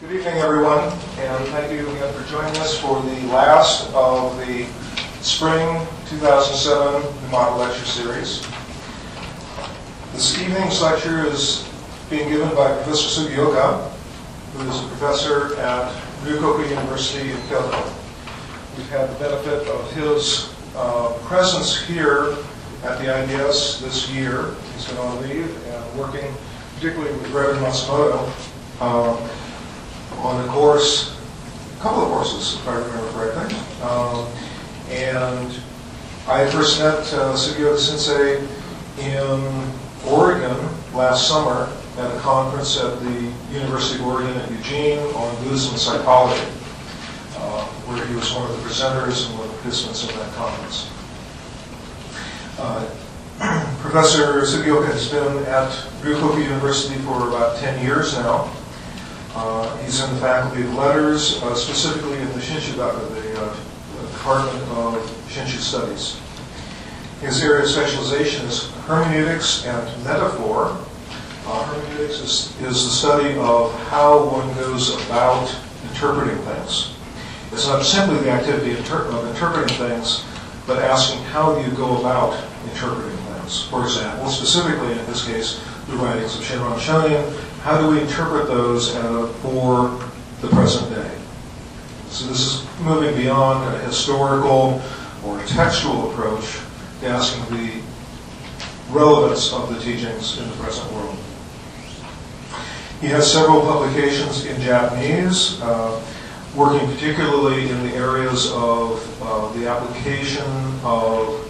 Good evening, everyone, and thank you again for joining us for the last of the Spring 2007 Model Lecture Series. This evening's lecture is being given by Professor Sugioka, who is a professor at Ryukoku University in Kyoto. We've had the benefit of his uh, presence here at the IBS this year. He's been on leave and working particularly with Reverend Matsumoto um, on a course, a couple of courses, if I remember correctly. Um, and I first met uh, Sugioka Sensei in Oregon last summer at a conference at the University of Oregon at Eugene on Buddhism and psychology, uh, where he was one of the presenters and one of the participants in that conference. Uh, Professor Sugioka has been at Ryukoku University for about 10 years now. Uh, he's in the Faculty of Letters, uh, specifically in the Shinshu the uh, Department of Shinshu Studies. His area of specialization is hermeneutics and metaphor. Uh, hermeneutics is, is the study of how one goes about interpreting things. It's not simply the activity inter- of interpreting things, but asking how you go about interpreting things. For example, specifically in this case, the writings of Shinran Shonin, how do we interpret those uh, for the present day? So this is moving beyond a historical or textual approach to asking the relevance of the teachings in the present world. He has several publications in Japanese, uh, working particularly in the areas of uh, the application of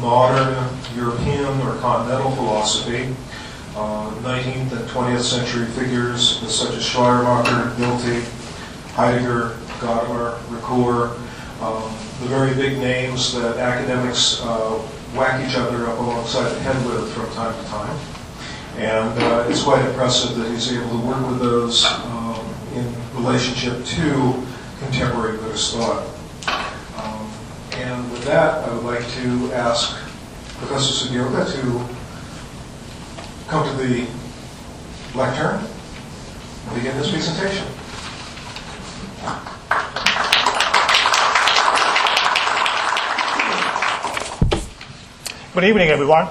modern European or continental philosophy, uh, 19th and 20th century figures such as Schleiermacher, Dilthey, Heidegger, Gadamer, Ricoeur, um, the very big names that academics uh, whack each other up alongside the head with from time to time. And uh, it's quite impressive that he's able to work with those um, in relationship to contemporary Buddhist thought. Um, and with that, I would like to ask Professor Sugioka to come to the lectern and begin his presentation. Good evening, everyone.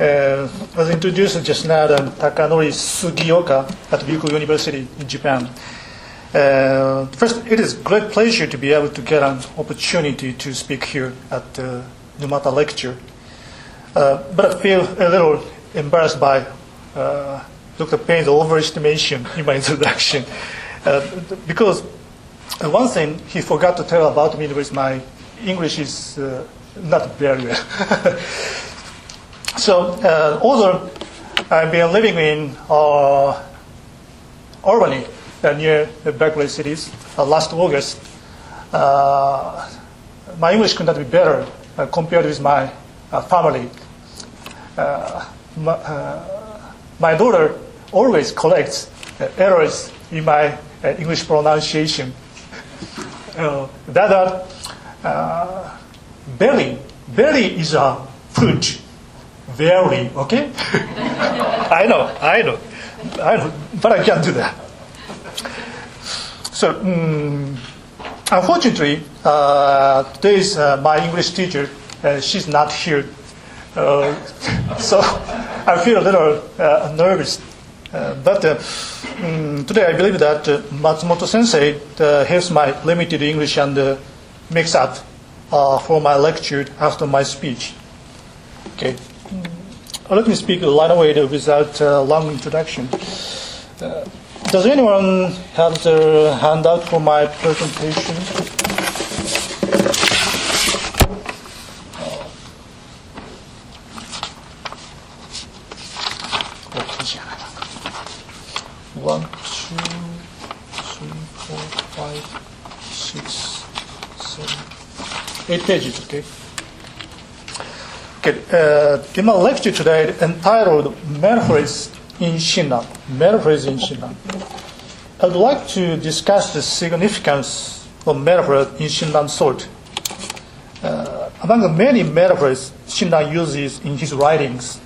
Uh, as introduced just now, I'm Takanori Sugioka at Ryukoku University in Japan. Uh, first, it is great pleasure to be able to get an opportunity to speak here at the Numata lecture. Uh, but I feel a little embarrassed by uh, Dr. Payne's overestimation in my introduction. Uh, because one thing he forgot to tell about me was my English is not very well. so, although I've been living in uh, Albany, uh, near the Berkeley cities, uh, last August, uh, my English could not be better compared with my family. Uh, my, uh, my daughter always collects uh, errors in my uh, English pronunciation. Uh, that uh, belly. Belly is a fruit. Very, okay? I know, I know, I know, but I can't do that. So, mm, unfortunately, uh, today is uh, my English teacher. Uh, she's not here. Uh, so I feel a little uh, nervous. Uh, but mm, today I believe that uh, Matsumoto sensei uh, hears my limited English and makes up for my lecture after my speech. Okay. Let me speak right away without uh, long introduction. Does anyone have the handout for my presentation? One, two, three, four, five, six, seven, eight okay? Okay, uh, in my lecture today entitled Metaphors in Shinran, Metaphors in Shinran, I would like to discuss the significance of metaphors in Shinran thought. Uh, among the many metaphors Shinran uses in his writings,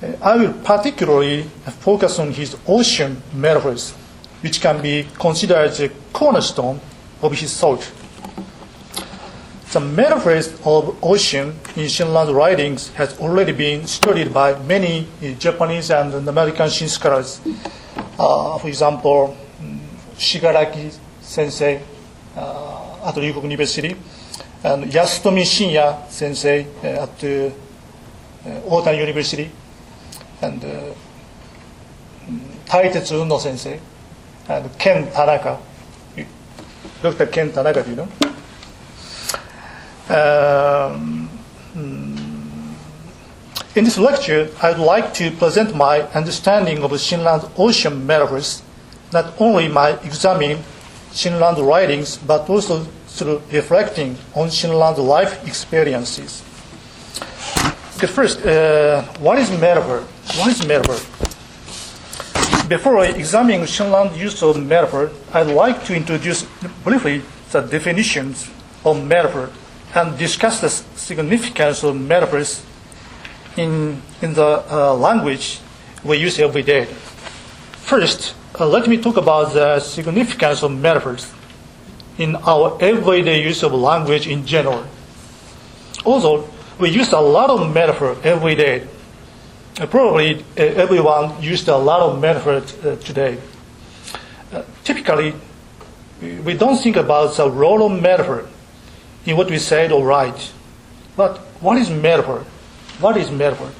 Uh, I will particularly focus on his ocean metaphors, which can be considered a cornerstone of his thought. The metaphors of ocean in Shinran's writings has already been studied by many Japanese and American Shin scholars. Uh, for example, mm, Shigaraki sensei uh, at Ryukoku University, and Yasutomi Shinya sensei uh, at uh, University, and uh, mm, Taitetsu Uno sensei, and Ken Tanaka. Dr. Ken Tanaka, do you know? Um, in this lecture, I'd like to present my understanding of Shinran's ocean metaphors, not only by examining Shinran's writings, but also through reflecting on Shinran's life experiences. Okay, first, uh, what is metaphor? What is metaphor? Before examining Shinran's use of metaphor, I'd like to introduce briefly the definitions of metaphor and discuss the significance of metaphors in, in the uh, language we use every day. First, uh, let me talk about the significance of metaphors in our everyday use of language in general. Also, we use a lot of metaphor every day. Uh, probably uh, everyone used a lot of metaphors uh, today. Uh, typically, we don't think about the role of metaphor in what we said or write. But what is metaphor? What is metaphor?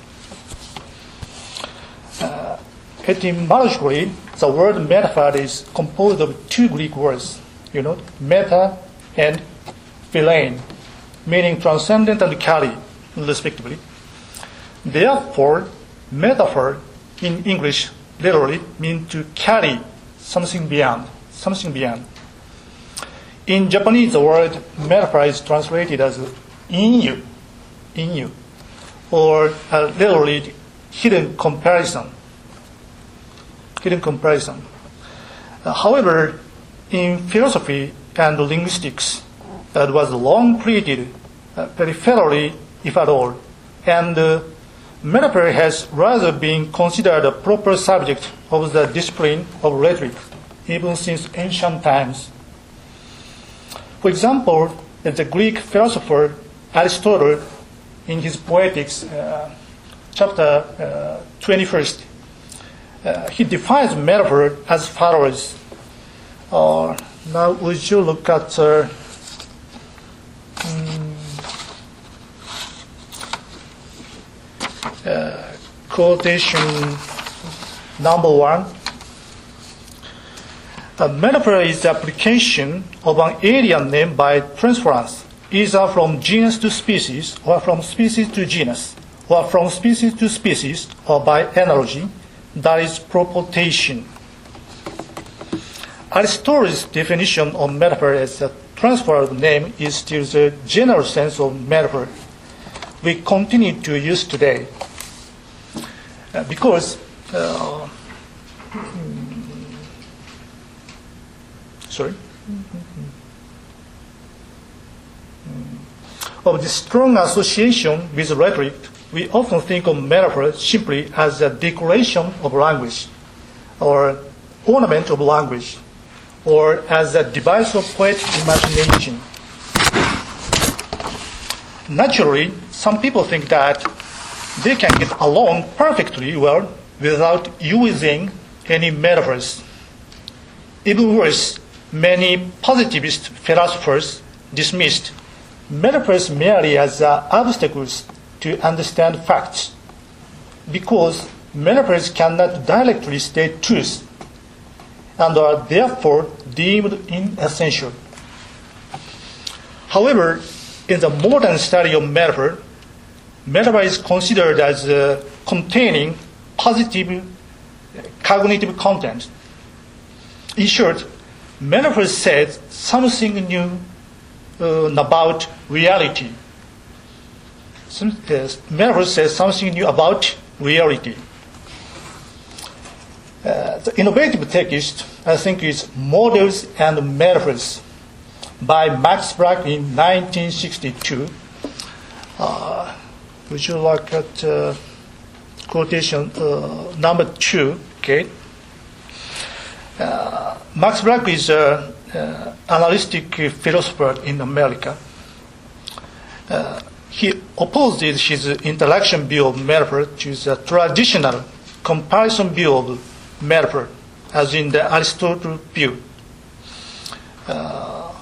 Uh, etymologically, the word metaphor is composed of two Greek words, you know, meta and pherein, meaning transcendent and carry, respectively. Therefore, metaphor in English literally means to carry something beyond, something beyond. In Japanese, the word metaphor is translated as inyu, inyu, or uh, literally hidden comparison. Hidden comparison. Uh, however, in philosophy and linguistics, that was long treated uh, peripherally, if at all, and uh, metaphor has rather been considered a proper subject of the discipline of rhetoric, even since ancient times. For example, the Greek philosopher Aristotle, in his Poetics, uh, chapter uh, 21st, uh, he defines metaphor as follows. Uh, now, would you look at uh, uh, quotation number one? A metaphor is the application of an alien name by transference, either from genus to species, or from species to genus, or from species to species, or by analogy, that is proportation. Aristotle's definition of metaphor as a transfer of name is still the general sense of metaphor we continue to use today. Uh, because uh, sorry, mm-hmm. Mm-hmm. Mm-hmm. of the strong association with rhetoric, we often think of metaphor simply as a decoration of language, or ornament of language, or as a device of poetic imagination. Naturally, some people think that they can get along perfectly well without using any metaphors. Even worse, many positivist philosophers dismissed metaphors merely as uh, obstacles to understand facts because metaphors cannot directly state truth and are therefore deemed inessential. However, in the modern study of metaphor, metaphor is considered as uh, containing positive cognitive content. In short, metaphor says something new uh, about reality. Some, uh, metaphor says something new about reality. Uh, the innovative text, I think, is Models and Metaphors by Max Black in 1962. Uh, would you like at uh, quotation uh, number two. Okay. Uh, Max Black is an uh, analytic philosopher in America. Uh, he opposed his interaction view of metaphor to the traditional comparison view of metaphor, as in the Aristotle view. Uh,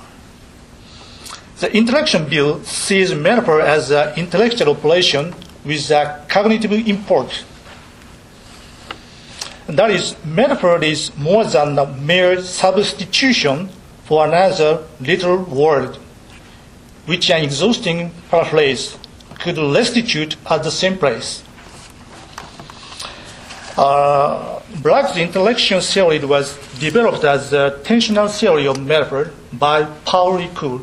the interaction view sees metaphor as an intellectual operation with a cognitive import. That is, metaphor is more than a mere substitution for another literal word, which an exhausting paraphrase could restitute at the same place. Uh, Black's intellectual theory was developed as a tensional theory of metaphor by Paul Ricoeur.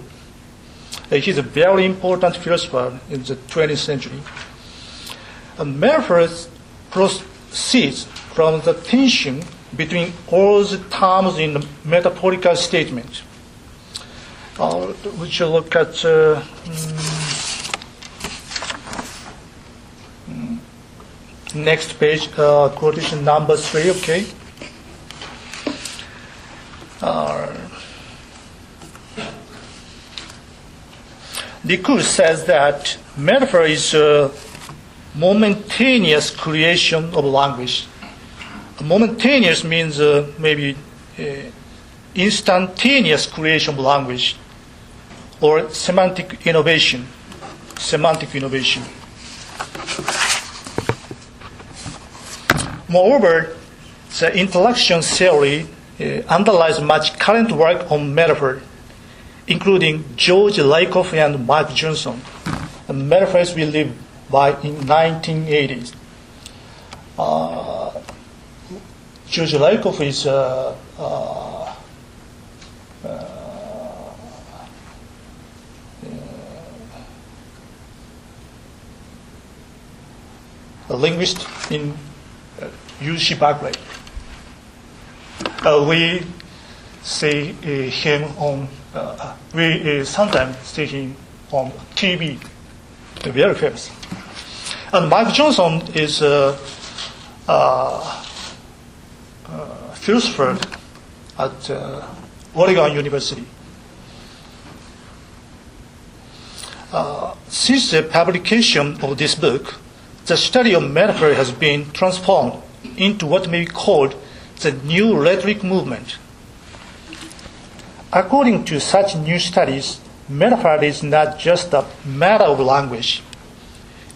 Uh, he's a very important philosopher in the 20th century. And metaphor proceeds from the tension between all the terms in the metaphorical statement. Uh, we should look at uh, mm, next page, uh, quotation number three, okay? Uh, Ricoeur says that metaphor is a momentaneous creation of language. Momentaneous means uh, maybe uh, instantaneous creation of language or semantic innovation. Semantic innovation. Moreover, the interaction theory uh, underlies much current work on metaphor, including George Lakoff and Mark Johnson. The metaphors we live by in 1980s. Uh, George Lakoff is uh, uh, a linguist in uh, UC Berkeley. Uh, we see uh, him on, uh, we uh, sometimes see him on TV, very famous. And Mark Johnson is a, a, philosopher at uh, Oregon University. Uh, since the publication of this book, the study of metaphor has been transformed into what may be called the new rhetoric movement. According to such new studies, metaphor is not just a matter of language.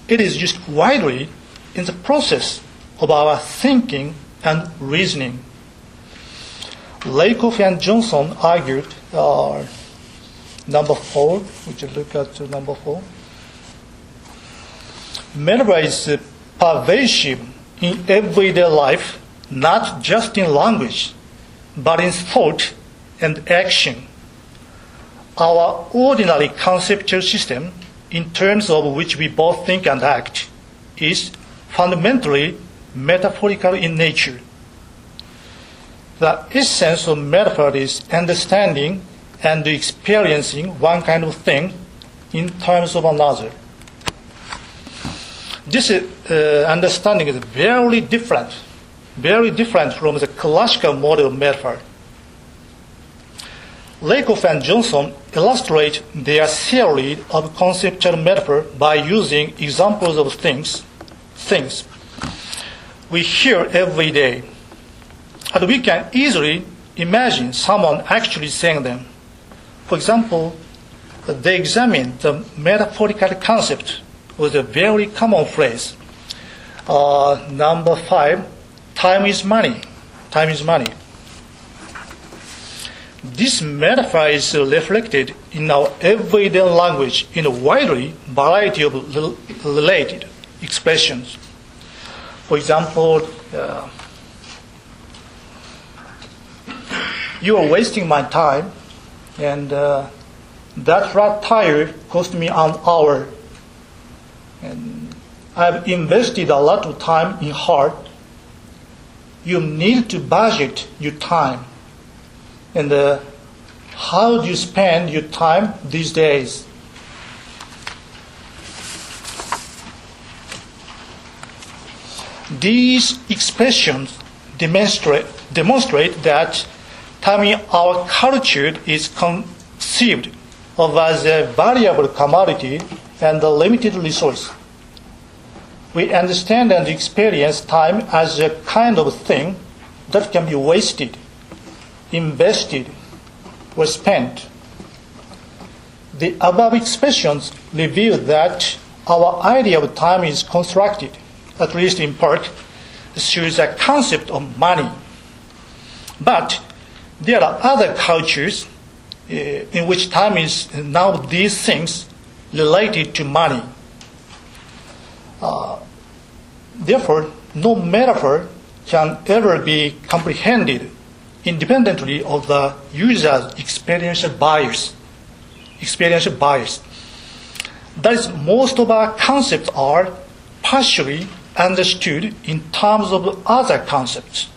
It is used widely in the process of our thinking and reasoning. Lakoff and Johnson argued, uh, number four, would you look at number four? Metaphor is pervasive in everyday life, not just in language, but in thought and action. Our ordinary conceptual system, in terms of which we both think and act, is fundamentally metaphorical in nature. The essence of metaphor is understanding and experiencing one kind of thing in terms of another. This uh, understanding is very different, very different from the classical model of metaphor. Lakoff and Johnson illustrate their theory of conceptual metaphor by using examples of things, things we hear every day. And we can easily imagine someone actually saying them. For example, they examine the metaphorical concept with a very common phrase. Uh, number five, time is money. Time is money. This metaphor is reflected in our everyday language in a widely variety of related expressions. For example, uh, you are wasting my time, and uh, that flat tire cost me an hour. And I've invested a lot of time in hard. You need to budget your time. And uh, how do you spend your time these days? These expressions demonstrate, demonstrate that time our culture is conceived of as a variable commodity and a limited resource. We understand and experience time as a kind of thing that can be wasted, invested, or spent. The above expressions reveal that our idea of time is constructed, at least in part, through the concept of money. But there are other cultures uh, in which time is now these things related to money. Uh, therefore, no metaphor can ever be comprehended independently of the user's experiential bias. Experiential bias. That is, most of our concepts are partially understood in terms of other concepts.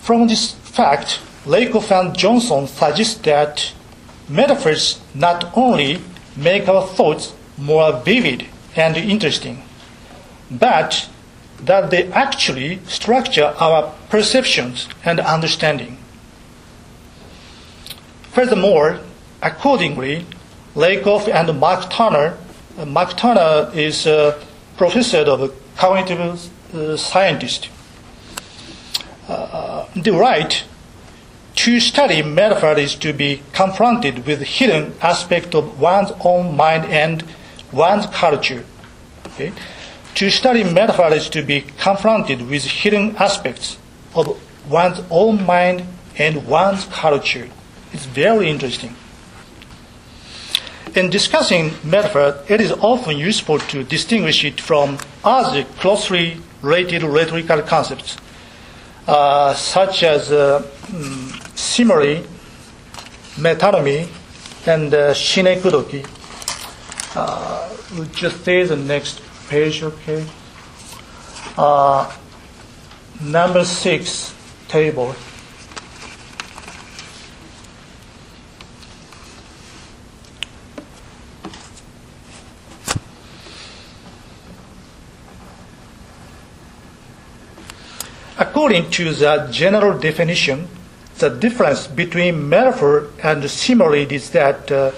From this fact, Lakoff and Johnson suggest that metaphors not only make our thoughts more vivid and interesting, but that they actually structure our perceptions and understanding. Furthermore, accordingly, Lakoff and Mark Turner, uh, Mark Turner is a professor of cognitive uh, scientist. Uh, they write, to study metaphor is to be confronted with hidden aspect of one's own mind and one's culture. Okay? To study metaphor is to be confronted with hidden aspects of one's own mind and one's culture. It's very interesting. In discussing metaphor, it is often useful to distinguish it from other closely related rhetorical concepts, uh, such as uh, mm, simile, metonymy, and uh, synecdoche. Uh, we'll just say the next page, okay? Uh, number six table. According to the general definition, the difference between metaphor and simile is that uh,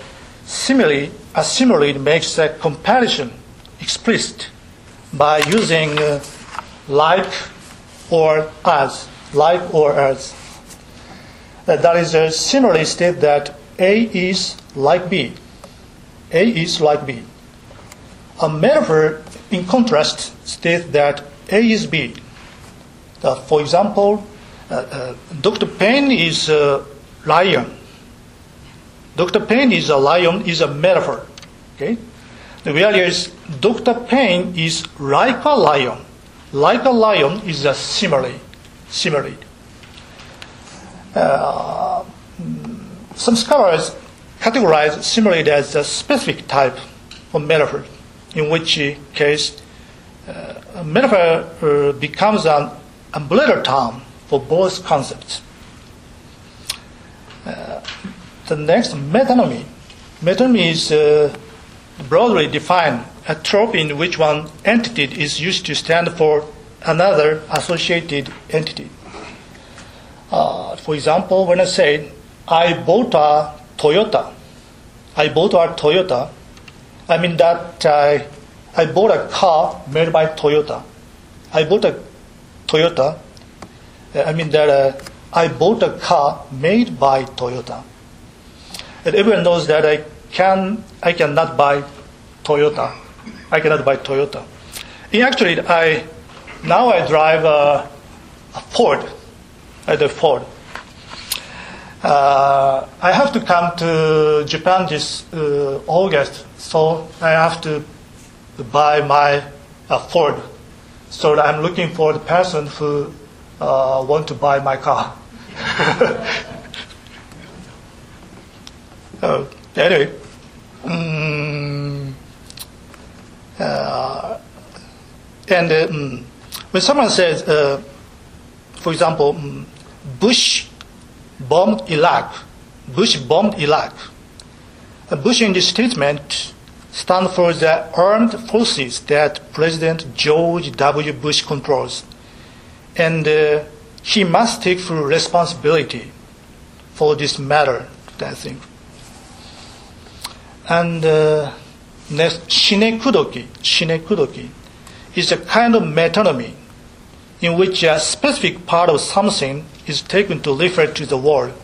simile, a simile makes a comparison explicit by using uh, like or as, like or as. Uh, that is, a simile state that A is like B. A is like B. A metaphor, in contrast, states that A is B. Uh, for example, uh, uh, Dr. Payne is a lion. Dr. Payne is a lion is a metaphor. Okay? The reality is Dr. Payne is like a lion. Like a lion is a simile. Simile. Uh, some scholars categorize simile as a specific type of metaphor, in which case uh, a metaphor uh, becomes an umbrella term for both concepts. Uh, the next, metonymy. Metonymy is uh, broadly defined a trope in which one entity is used to stand for another associated entity. Uh, for example, when I say, I bought a Toyota, I bought a Toyota, I mean that I, I bought a car made by Toyota. I bought a Toyota, I mean that uh, I bought a car made by Toyota. And everyone knows that I can I cannot buy Toyota. I cannot buy Toyota. In actually, I now I drive a, a Ford, I drive Ford. Uh, I have to come to Japan this uh, August, so I have to buy my uh, Ford. So I'm looking for the person who uh, want to buy my car. uh, anyway, um, uh, and um, when someone says, uh, for example, um, Bush bombed Iraq, Bush bombed Iraq. Bush in this statement stand for the armed forces that President George W. Bush controls. And uh, he must take full responsibility for this matter, I think. And uh, next, synecdoche, synecdoche is a kind of metonymy in which a specific part of something is taken to refer to the word.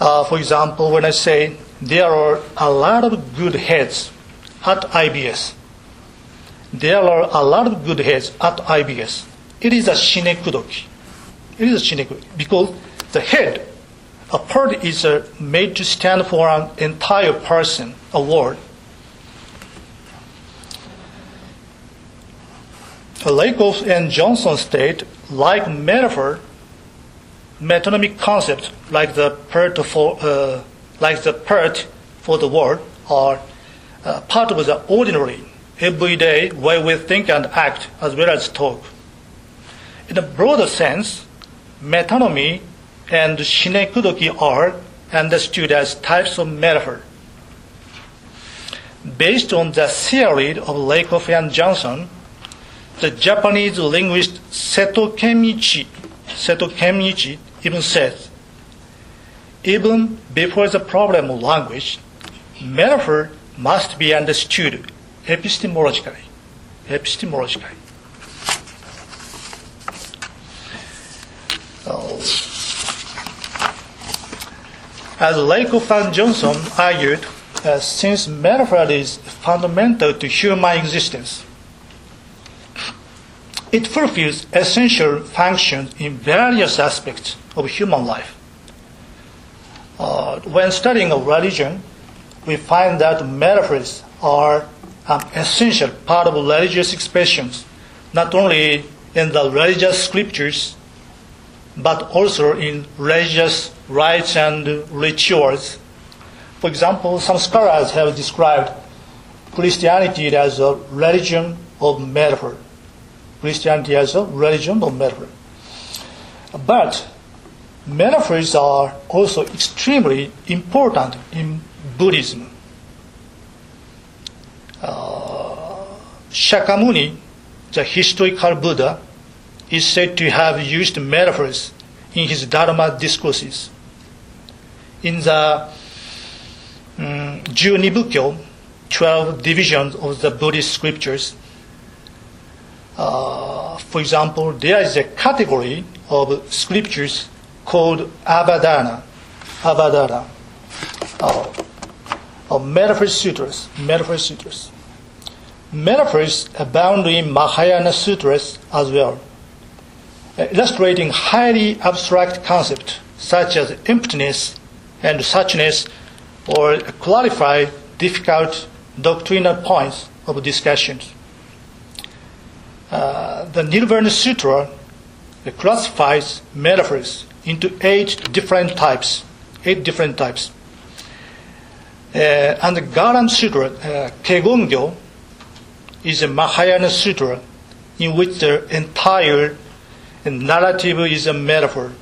Uh, for example, when I say there are a lot of good heads at IBS, there are a lot of good heads at IBS. It is a synecdoche. It is a synecdoche because the head, a part is uh, made to stand for an entire person, a word. Lakoff and Johnson state, like metaphor, metonymic concepts like the part for uh, like the part for the word are uh, part of the ordinary, everyday way we think and act as well as talk. In a broader sense, metonymy and synecdoche are understood as types of metaphor. Based on the theory of Lakoff and Johnson, the Japanese linguist Seto Kenichi, Seto Kenichi even says, even before the problem of language, metaphor must be understood epistemologically. Epistemologically. Oh. As Lakoff and Johnson argued, uh, since metaphor is fundamental to human existence, it fulfills essential functions in various aspects of human life. Uh, when studying a religion, we find that metaphors are an essential part of religious expressions, not only in the religious scriptures, but also in religious rites and rituals. For example, some scholars have described Christianity as a religion of metaphor. Christianity as a religion of metaphor. But metaphors are also extremely important in Buddhism. Uh, Shakyamuni, the historical Buddha, is said to have used metaphors in his Dharma discourses. In the um, Junibukyo, 12 divisions of the Buddhist scriptures, uh, for example, there is a category of scriptures called Avadana, Avadana, uh, uh, metaphor sutras, metaphor sutras. Metaphors abound in Mahayana sutras as well, illustrating highly abstract concepts such as emptiness and suchness, or clarify difficult doctrinal points of discussions. Uh, the Nirvana Sutra classifies metaphors into eight different types. Eight different types. Uh, and the Garland Sutra, uh, Kegongyo, is a Mahayana Sutra in which the entire narrative is a metaphor.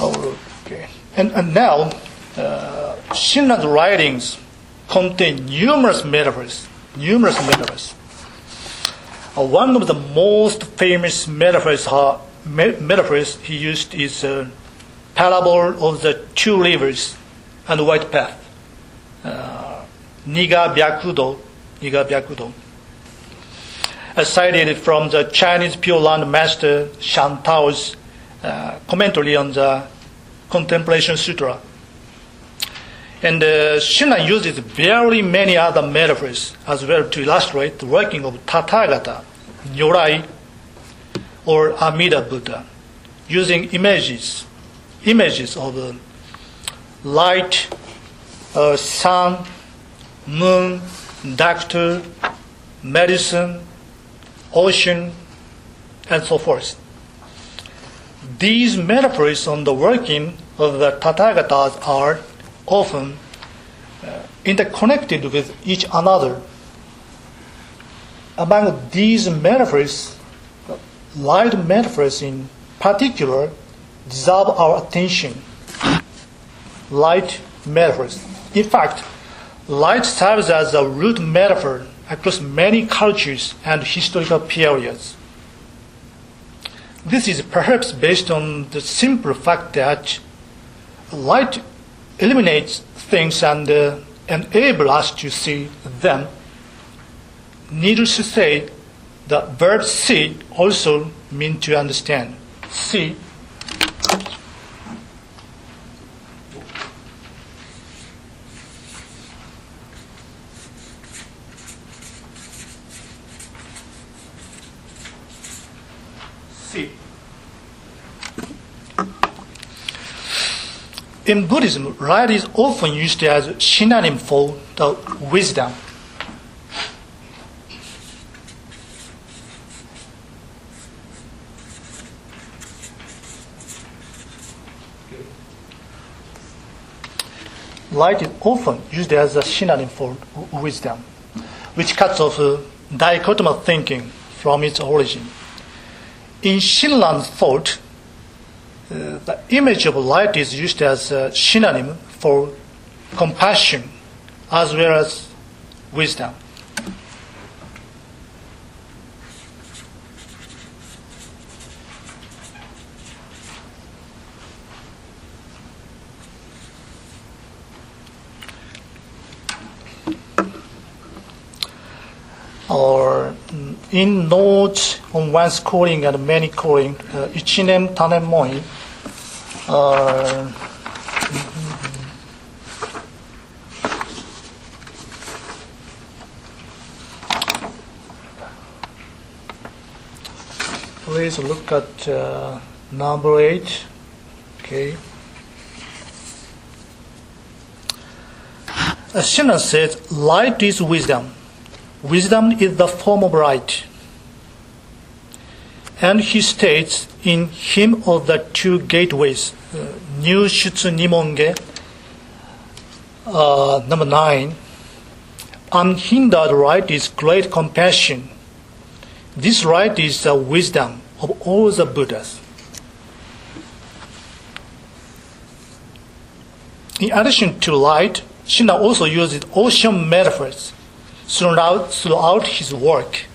Okay. And, and now, uh, Shinran's writings contain numerous metaphors numerous metaphors. Uh, one of the most famous metaphors, me- metaphors he used is uh, parable of the two rivers and white path. Uh, Niga Byakudo, Niga Byakudo. cited from the Chinese Pure Land Master Shan Tao's uh, commentary on the Contemplation Sutra. And uh, Shinran uses very many other metaphors as well to illustrate the working of Tathagata, Nyorai, or Amida Buddha, using images, images of uh, light, uh, sun, moon, doctor, medicine, ocean, and so forth. These metaphors on the working of the Tathagatas are often uh, interconnected with each another. Among these metaphors, light metaphors in particular deserve our attention. Light metaphors. In fact, light serves as a root metaphor across many cultures and historical periods. This is perhaps based on the simple fact that light illuminates things and uh, enables us to see them. Needless to say, the verb see also means to understand. See. In Buddhism, right is often used as a synonym for the wisdom. Light is often used as a synonym for wisdom, which cuts off dichotomous thinking from its origin. In Shinran thought, uh, the image of light is used as a synonym for compassion as well as wisdom. or mm, in notes on one scoring and many scoring, uh, 이치넴 타넴 모이, uh, please look at uh, number eight. Okay. As Shinran says, light is wisdom. Wisdom is the form of light. And he states in Hymn of the Two Gateways, uh, Nyushutsu Nimonge, uh, number nine, unhindered right is great compassion. This right is the wisdom of all the Buddhas. In addition to light, Shinran also uses ocean metaphors throughout, throughout his work.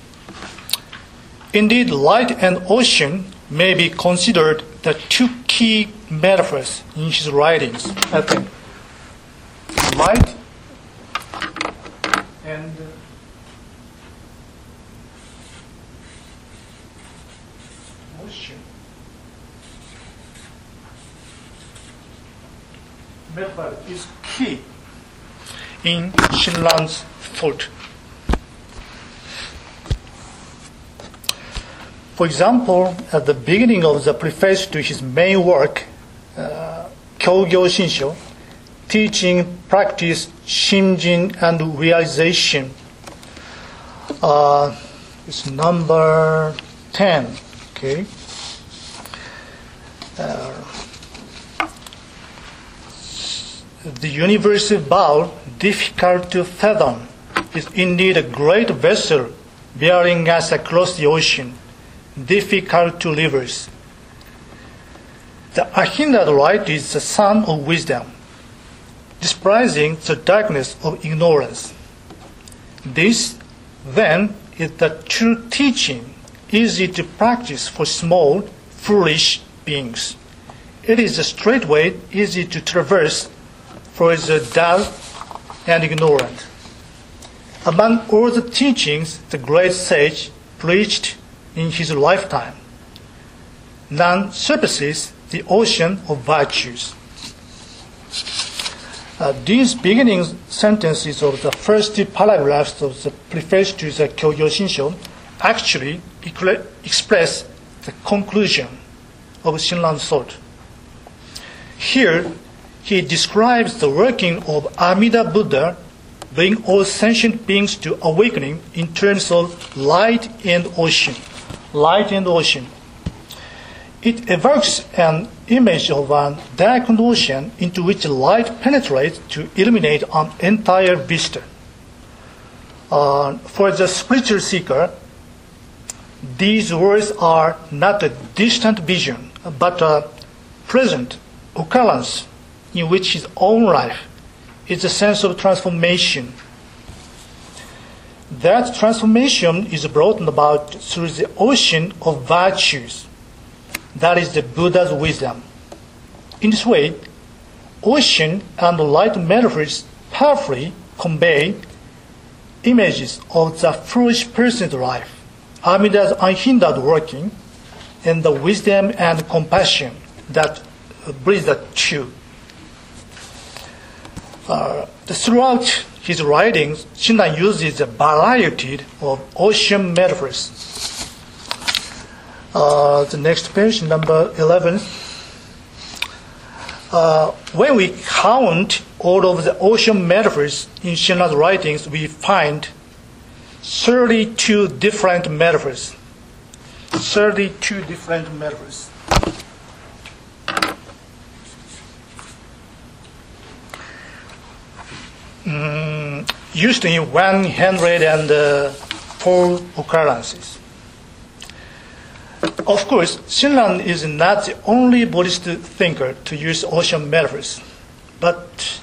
Indeed, light and ocean may be considered the two key metaphors in his writings. I think light and ocean metaphor is key in Shinran's thought. For example, at the beginning of the preface to his main work, uh, Kyogyo Shinsho, teaching, practice, shinjin, and realization, uh, it's number 10. Okay. Uh, the universal bowl, difficult to fathom, is indeed a great vessel bearing us across the ocean, difficult to reverse. The unhindered light is the sun of wisdom, despising the darkness of ignorance. This, then, is the true teaching, easy to practice for small, foolish beings. It is a straight way, easy to traverse for the dull and ignorant. Among all the teachings the great sage preached in his lifetime, none surpasses the ocean of virtues. Uh, these beginning sentences of the first paragraphs of the preface to the Kyogyo Shinsho actually express the conclusion of Shinran's thought. Here, he describes the working of Amida Buddha bringing all sentient beings to awakening in terms of light and ocean. Light in the ocean. It evokes an image of an darkened ocean into which light penetrates to illuminate an entire vista. Uh, for the spiritual seeker, these words are not a distant vision, but a present occurrence in which his own life is a sense of transformation. That transformation is brought about through the ocean of virtues. That is the Buddha's wisdom. In this way, ocean and light metaphors powerfully convey images of the foolish person's life, Amida's unhindered working, and the wisdom and compassion that breathe the two. Uh, throughout his writings, Shinran uses a variety of ocean metaphors. Uh, the next page, number 11. Uh, when we count all of the ocean metaphors in Shinran's writings, we find 32 different metaphors. 32 different metaphors. Mm, used in 104 occurrences. Of course, Shinran is not the only Buddhist thinker to use ocean metaphors, but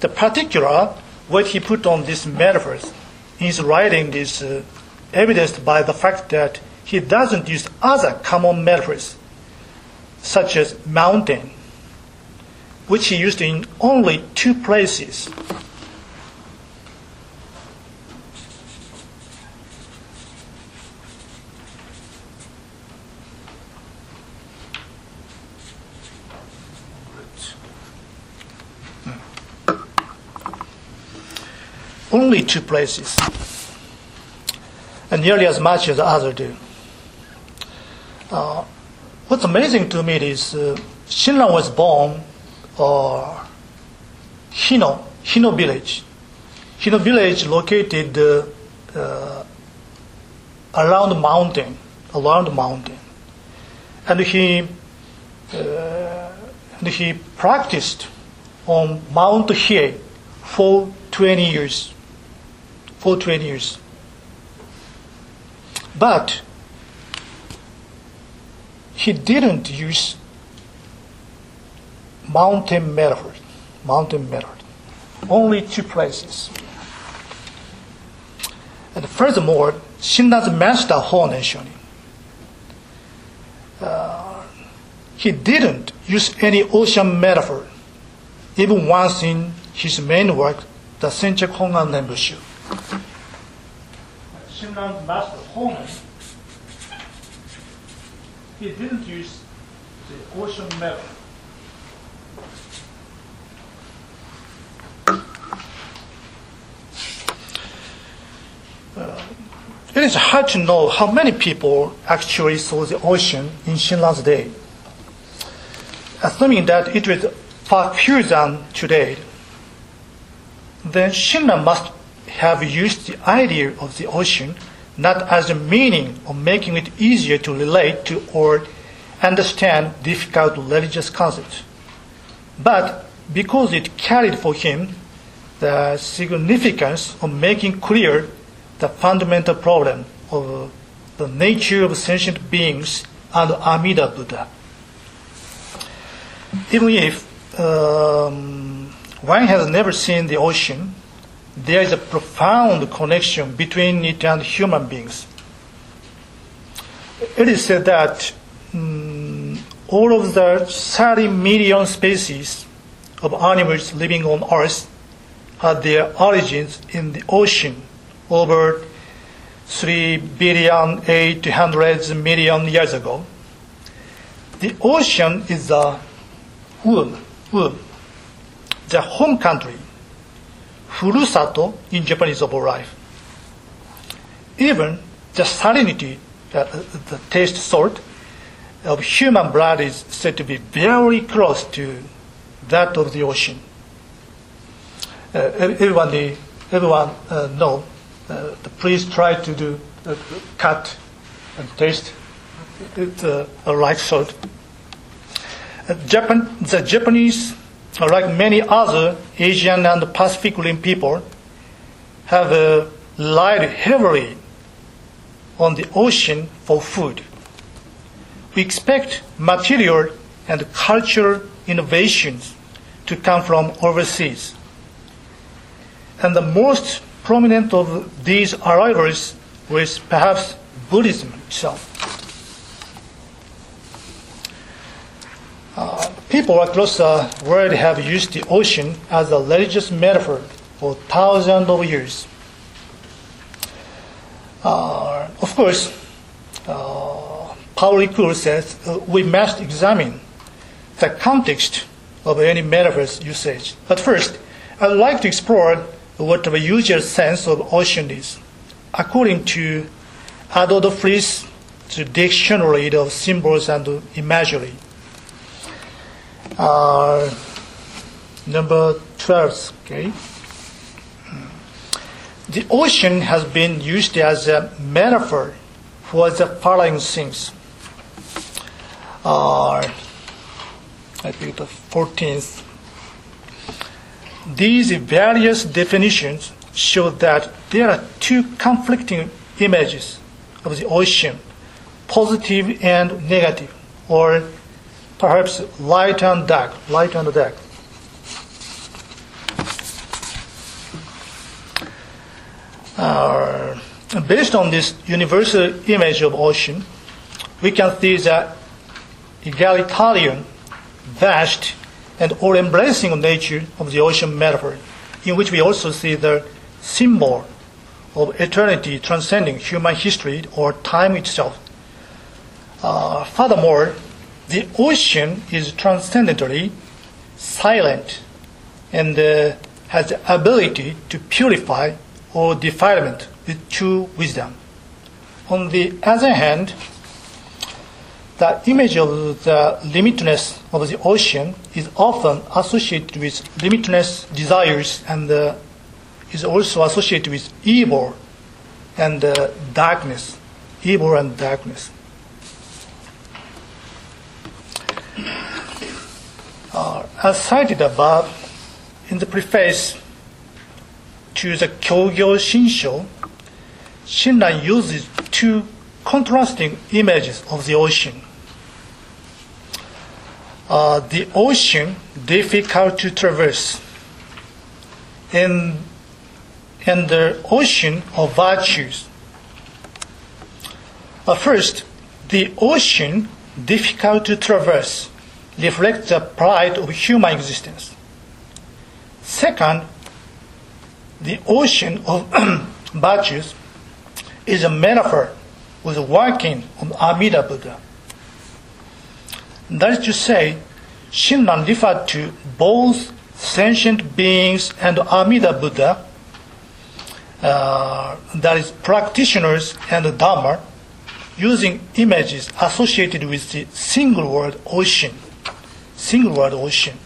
the particular what he put on these metaphors in his writing is uh, evidenced by the fact that he doesn't use other common metaphors, such as mountain, which he used in only two places. Only two places, and nearly as much as the other do. Uh, what's amazing to me is uh, Shinran was born uh, Hino, Hino village. Hino village located uh, uh, around the mountain, around the mountain. And he, uh, and he practiced on Mount Hiei for 20 years. For 20 years. But he didn't use mountain metaphor. Mountain metaphor. Only two places. And furthermore, Shinran's master Honen Shonin, uh, he didn't use any ocean metaphor, even once in his main work, the Senchaku Hongan Nembushu. Shinran's master Honen, he didn't use the ocean metaphor. Uh, it is hard to know how many people actually saw the ocean in Shinran's day. Assuming that it was far fewer than today, then Shinran must have used the idea of the ocean not as a meaning of making it easier to relate to or understand difficult religious concepts, but because it carried for him the significance of making clear the fundamental problem of the nature of sentient beings and Amida Buddha. Even if um, one has never seen the ocean, there is a profound connection between it and human beings. It is said that um, all of the 30 million species of animals living on Earth had their origins in the ocean over 3 billion 800 million years ago. The ocean is the womb, womb, the home country, furusato in Japanese of life. Even the salinity, uh, the taste salt of human blood is said to be very close to that of the ocean. Uh, everyone, everyone uh, know uh, please try to do uh, cut and taste it uh, like salt. Uh, Japan, the Japanese, like many other Asian and Pacific Rim people, have uh, relied heavily on the ocean for food. We expect material and cultural innovations to come from overseas. and the most prominent of these arrivals was perhaps Buddhism itself. Uh, people across the world have used the ocean as a religious metaphor for thousands of years. Uh, of course, uh, Paul Ricoeur says uh, we must examine the context of any metaphor's usage. But first, I'd like to explore what the usual sense of ocean is. According to Ad de Vries, Dictionary of Symbols and Imagery. Number 12, okay? The ocean has been used as a metaphor for the following things. Uh, I think the 14th. These various definitions show that there are two conflicting images of the ocean, positive and negative, or perhaps light and dark, light and dark. Uh, based on this universal image of ocean, we can see the egalitarian, vast, and all-embracing nature of the ocean metaphor, in which we also see the symbol of eternity transcending human history or time itself. Uh, furthermore, the ocean is transcendently silent and uh, has the ability to purify all defilement with true wisdom. On the other hand, the image of the limitless of the ocean is often associated with limitless desires and uh, is also associated with evil and uh, darkness. Evil and darkness. Uh, as cited above, in the preface to the Kyogyo Shinsho, Shinran uses two contrasting images of the ocean. Uh, the ocean difficult to traverse, and, and the ocean of virtues. Uh, first, the ocean difficult to traverse reflects the pride of human existence. Second, the ocean of virtues is a metaphor with the working of Amida Buddha. That is to say, Shinran referred to both sentient beings and Amida Buddha, uh, that is, practitioners and Dharma, using images associated with the single word ocean. Single word ocean.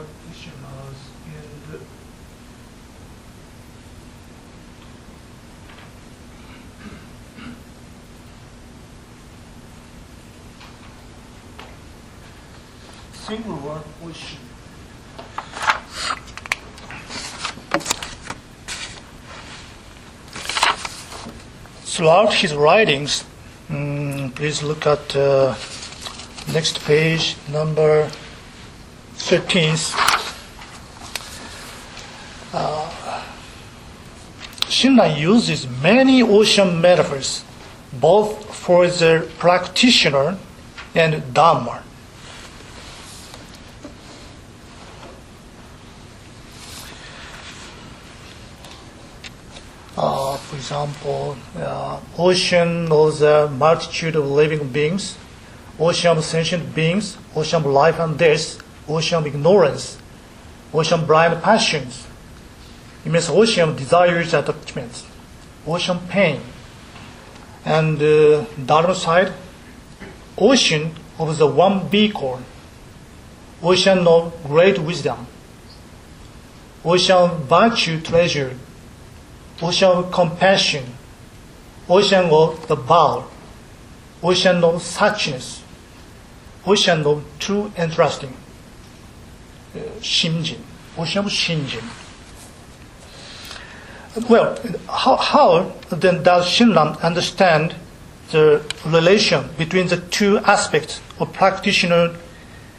practitioners and single word ocean. Throughout his writings, mm, please look at uh, next page, number 13th. Uh, Shinran uses many ocean metaphors, both for the practitioner and Dharma. Uh, for example, uh, ocean of the multitude of living beings, ocean of sentient beings, ocean of life and death, ocean of ignorance, ocean of blind passions, immense ocean of desires and attachments, ocean of pain, and uh, other side, ocean of the one vehicle, ocean of great wisdom, ocean of virtue treasure, ocean of compassion, ocean of the vow, ocean of suchness, ocean of true interesting, uh, Shinjin, ocean of Shinjin. Well, how, how then does Shinran understand the relation between the two aspects of practitioner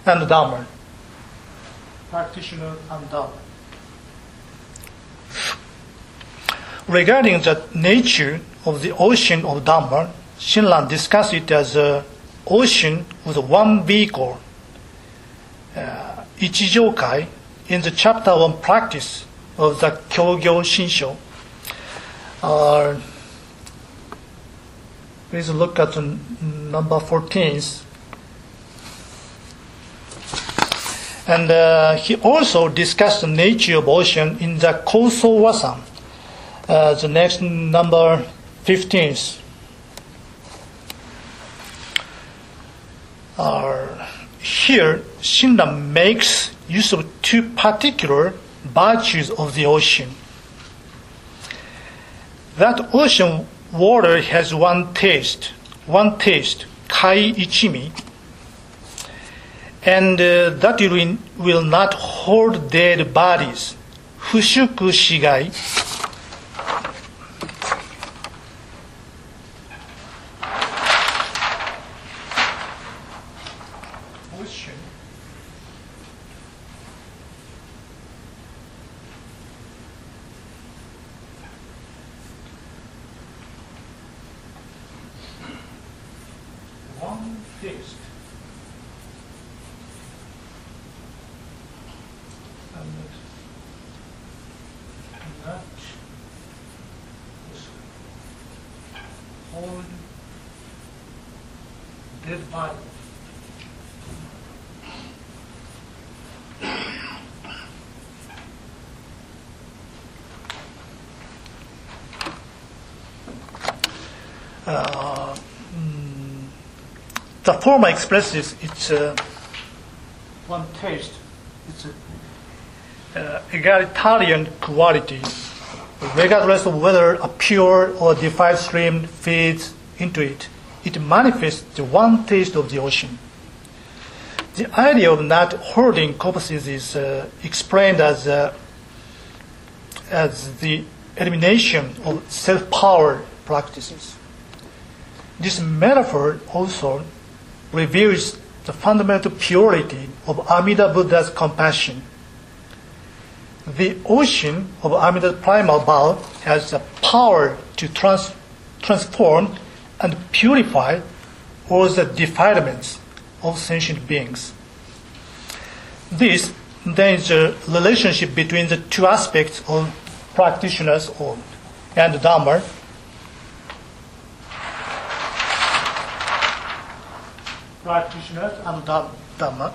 and Dharma? Practitioner and Dharma. Regarding the nature of the ocean of Dharma, Shinran discussed it as an ocean with one vehicle, uh, Ichijokai, in the chapter on practice of the Kyogyo Shinsho. Uh, please look at number 14. And uh, he also discussed the nature of ocean in the Koso Wasan, uh, the next number 15. Uh, here, Shinran makes use of two particular virtues of the ocean. That ocean water has one taste, one taste, kai ichimi, and uh, that will, will not hold dead bodies, fushuku shigai. Ocean. One taste. And that body. Uh, mm, the former expresses its uh, one taste, its uh, egalitarian quality, regardless of whether a pure or defiled stream feeds into it. It manifests the one taste of the ocean. The idea of not hoarding corpses is uh, explained as, uh, as the elimination of self power practices. This metaphor also reveals the fundamental purity of Amida Buddha's compassion. The ocean of Amida's primal bow has the power to trans- transform and purify all the defilements of sentient beings. This then is the relationship between the two aspects of practitioners and Dharma. Practitioners and Dham- Dharma.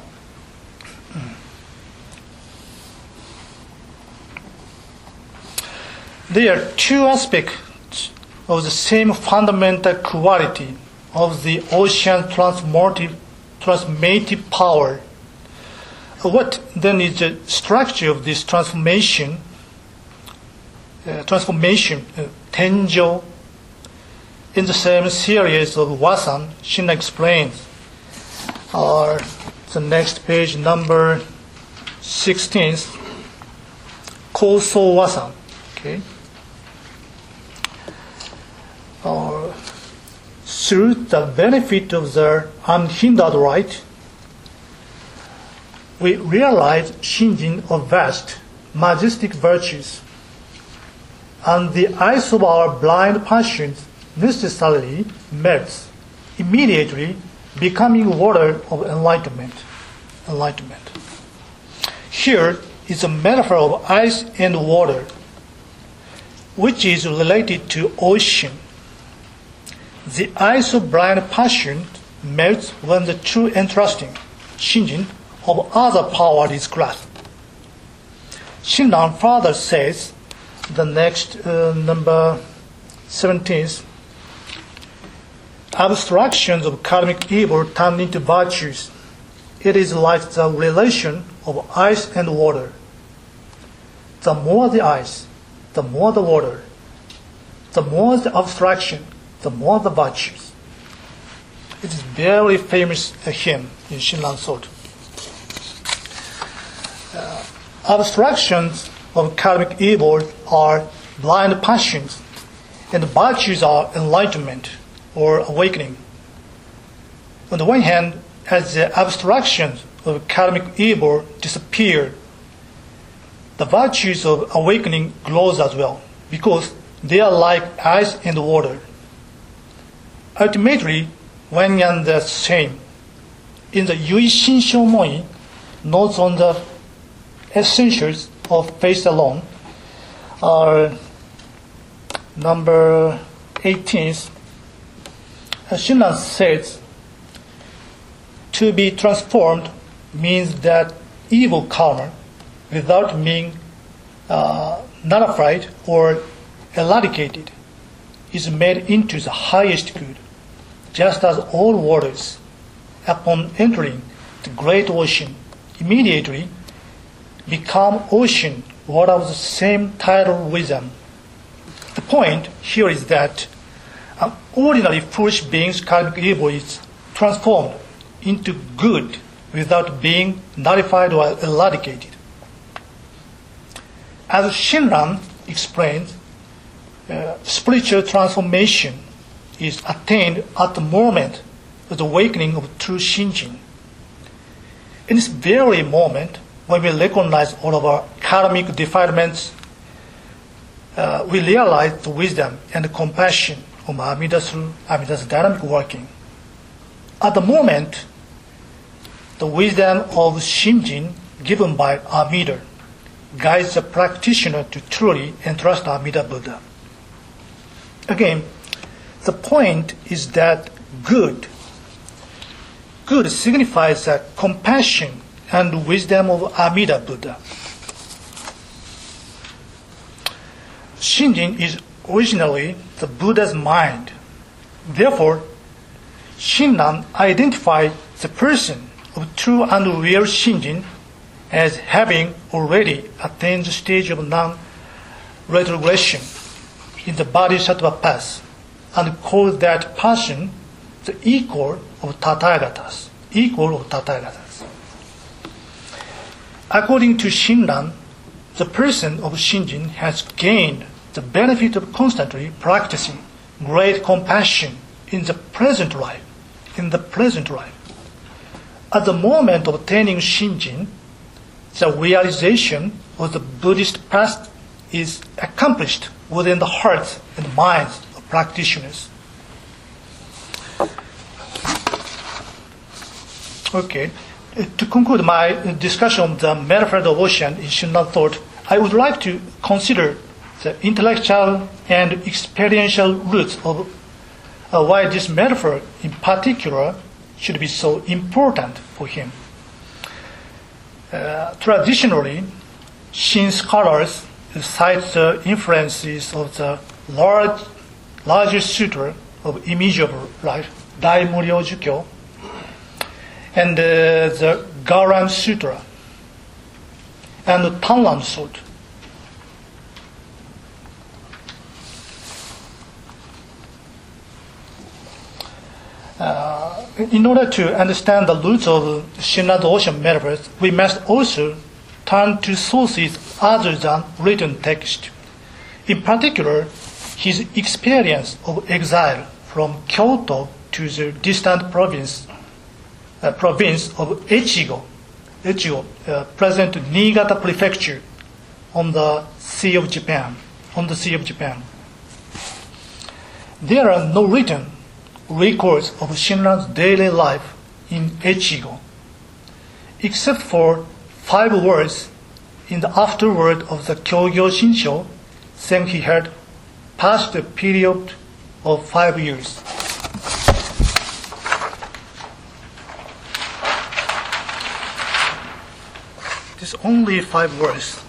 There are two aspects of the same fundamental quality of the ocean transformative, transformative power. What then is the structure of this transformation? Uh, transformation, uh, Tenjo, in the same series of Wasan, Shin explains. Or the next page, number 16, Koso Wasan. Okay. Or through the benefit of the unhindered right, we realize Shinjin of vast, majestic virtues, and the eyes of our blind passions necessarily melts, immediately becoming water of enlightenment. Enlightenment. Here is a metaphor of ice and water, which is related to ocean. The ice of blind passion melts when the true and trusting Shinjin of other power is grasped. Shinran further says, the next uh, number 17th, obstructions of karmic evil turn into virtues. It is like the relation of ice and water. The more the ice, the more the water. The more the obstruction, the more the virtues. It is very famous hymn in Shinran thought. Uh, obstructions of karmic evil are blind passions, and virtues are enlightenment or awakening. On the one hand, as the obstructions of karmic evil disappear, the virtues of awakening grows as well, because they are like ice and water. Ultimately, one and the same. In the Yui Shinsho Mon'i, notes on the essentials of faith alone, are number 18. Shinran says, to be transformed means that evil karma, without being uh, nullified or eradicated, is made into the highest good, just as all waters, upon entering the great ocean, immediately become ocean water of the same tidal wisdom. The point here is that an ordinary foolish being's karmic evil is transformed into good without being nullified or eradicated. As Shinran explains, uh, spiritual transformation is attained at the moment of the awakening of true Shinjin. In this very moment, when we recognize all of our karmic defilements, uh, we realize the wisdom and the compassion of Amida through Amida's dynamic working. At the moment, the wisdom of Shinjin given by Amida guides the practitioner to truly entrust Amida Buddha. Again, the point is that good, good signifies the compassion and wisdom of Amida Buddha. Shinjin is originally the Buddha's mind. Therefore, Shinran identified the person of true and real Shinjin as having already attained the stage of non-retrogression in the bodhisattva path and called that person the equal of Tathagatas, equal of Tathagatas. According to Shinran, the person of Shinjin has gained the benefit of constantly practicing great compassion in the present life, in the present life. At the moment of attaining Shinjin, the realization of the Buddhist path is accomplished within the hearts and minds of practitioners. Okay, uh, to conclude my discussion of the metaphor of ocean in Shinran thought, I would like to consider the intellectual and experiential roots of uh, why this metaphor in particular should be so important for him. Uh, traditionally, Shin scholars cite the influences of the large, largest sutra of immeasurable life, Daimuryo Jukyo, and uh, the Garland Sutra, and the Tanlam Sutra. Uh, in order to understand the roots of Shinran ocean metaphors, we must also turn to sources other than written text. In particular, his experience of exile from Kyoto to the distant province, uh, province of Echigo, Echigo, uh, present Niigata Prefecture, on the Sea of Japan, on the Sea of Japan. There are no written records of Shinran's daily life in Echigo, except for five words in the afterword of the Kyogyo Shinsho, saying he had passed a period of five years. There's only five words.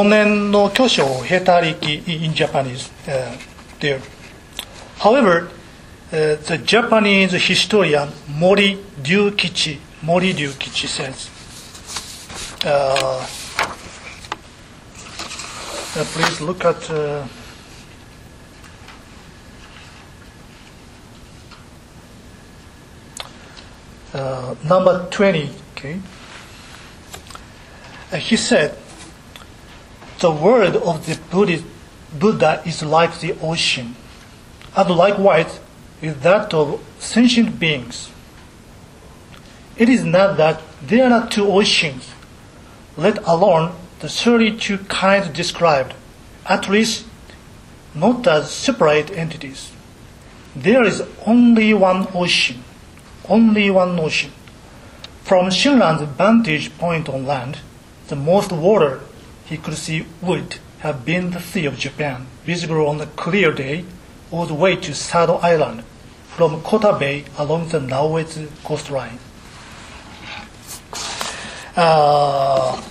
5年の巨匠を経た歴 in Japanese uh, there. However, uh, the Japanese historian Mori Ryukichi, Mori Ryukichi says, uh, uh, please look at uh, uh, number 20. Okay. Uh, he said, the word of the Buddhist, Buddha is like the ocean, and likewise is that of sentient beings. It is not that there are two oceans, let alone the 32 kinds described, at least not as separate entities. There is only one ocean, only one ocean. From Shinran's vantage point on land, the most water he could see would have been the Sea of Japan, visible on a clear day all the way to Sado Island from Kota Bay along the Naoetsu coastline. Uh,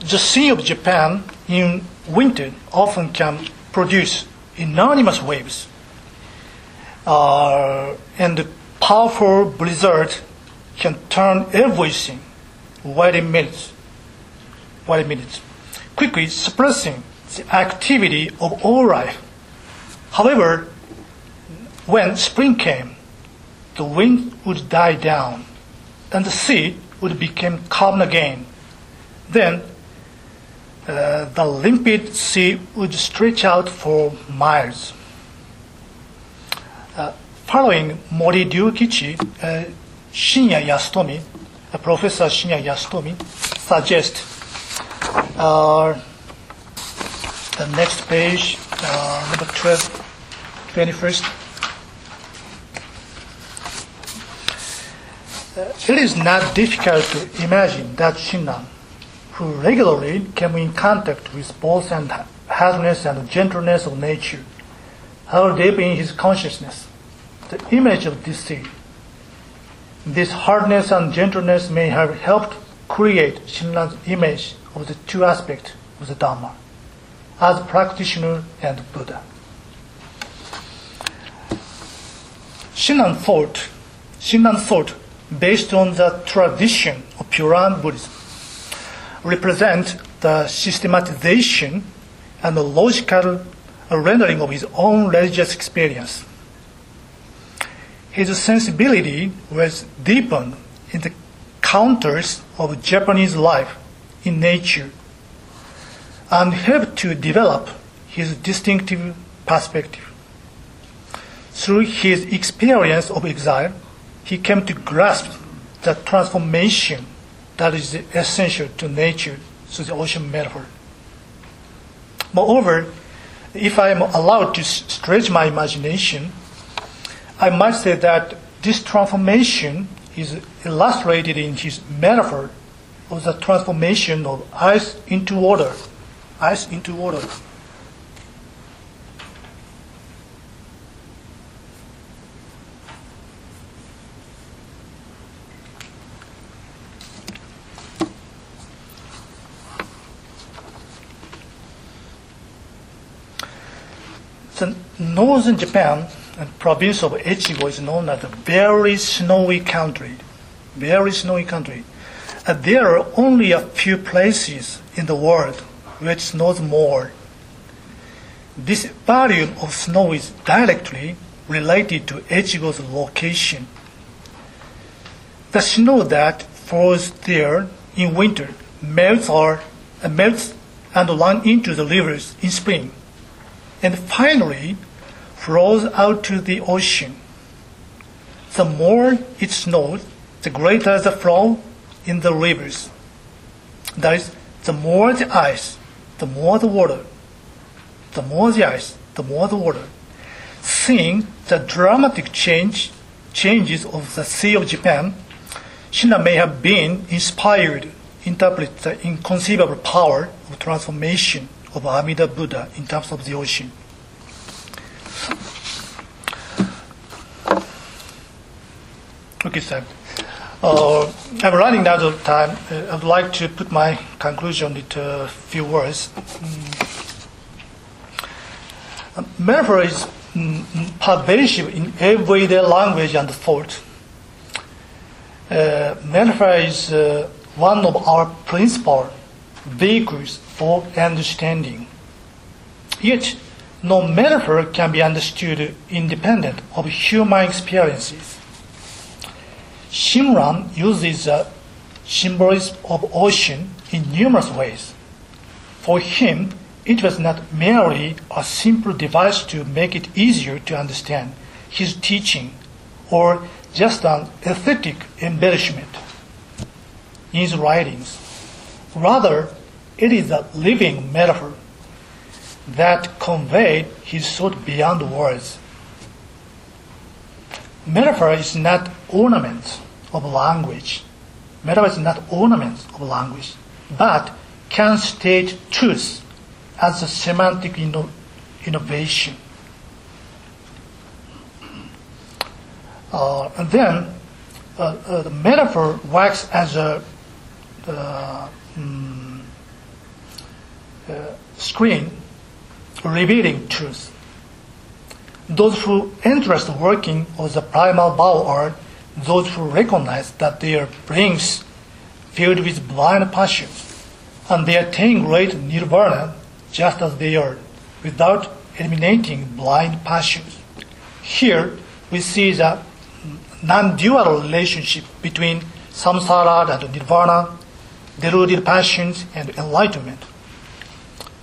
the Sea of Japan in winter often can produce enormous waves, uh, and the powerful blizzard can turn everything within minutes. Within minutes, quickly suppressing the activity of all life. However, when spring came, the wind would die down, and the sea would become calm again. Then uh, the limpid sea would stretch out for miles. Uh, following Mori Ryukichi, uh, Shinya Yasutomi, uh, Professor Shinya Yasutomi, suggests uh, the next page, uh, number 12, 21st. Uh, it is not difficult to imagine that Shinran, who regularly came in contact with both and hardness and gentleness of nature, how deep in his consciousness, the image of this sea. This hardness and gentleness may have helped create Shinran's image of the two aspects of the Dharma, as practitioner and Buddha. Shinran thought, Shinran thought based on the tradition of Pure Land Buddhism, represent the systematization and the logical rendering of his own religious experience. His sensibility was deepened in the counters of Japanese life in nature and helped to develop his distinctive perspective. Through his experience of exile, he came to grasp the transformation that is essential to nature through the ocean metaphor. Moreover, if I am allowed to stretch my imagination, I might say that this transformation is illustrated in his metaphor of the transformation of ice into water. Ice into water. The northern Japan and province of Echigo is known as a very snowy country. Very snowy country. And there are only a few places in the world which snows more. This volume of snow is directly related to Echigo's location. The snow that falls there in winter melts or uh, melts and runs into the rivers in spring, and finally flows out to the ocean. The more it snows, the greater the flow in the rivers. That is, the more the ice, the more the water. The more the ice, the more the water. Seeing the dramatic change, changes of the Sea of Japan, Shinran may have been inspired to interpret the inconceivable power of transformation of Amida Buddha in terms of the ocean. Okay, sir. Uh, I'm running out of time. Uh, I'd like to put my conclusion into a few words. Metaphor is pervasive in everyday language and thought. Uh, metaphor is uh, one of our principal vehicles for understanding. Yet, no metaphor can be understood independent of human experiences. Shinran uses the symbolism of ocean in numerous ways. For him, it was not merely a simple device to make it easier to understand his teaching or just an aesthetic embellishment in his writings. Rather, it is a living metaphor that conveyed his thought beyond words. Metaphor is not ornaments of language. Metaphor is not ornaments of language, but can state truth as a semantic inno- innovation. Uh, and then uh, uh, the metaphor works as a uh, mm, uh, screen revealing truth. Those who interest working of the primal Bao are those who recognize that their brains filled with blind passions, and they attain great nirvana just as they are, without eliminating blind passions. Here we see the non-dual relationship between samsara and nirvana, deluded passions and enlightenment.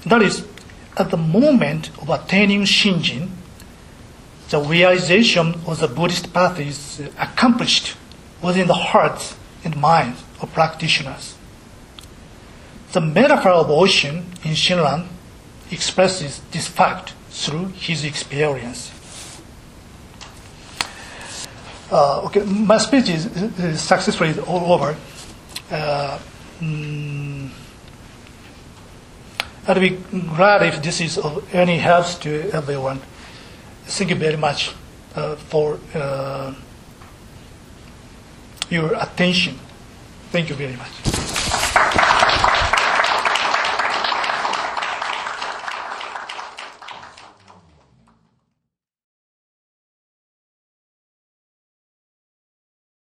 That is, at the moment of attaining Shinjin, the realization of the Buddhist path is accomplished within the hearts and minds of practitioners. The metaphor of ocean in Shinran expresses this fact through his experience. Uh, okay, my speech is, is successfully all over. Uh, mm, I'd be glad if this is of any help to everyone. Thank you very much uh, for uh, your attention. Thank you very much.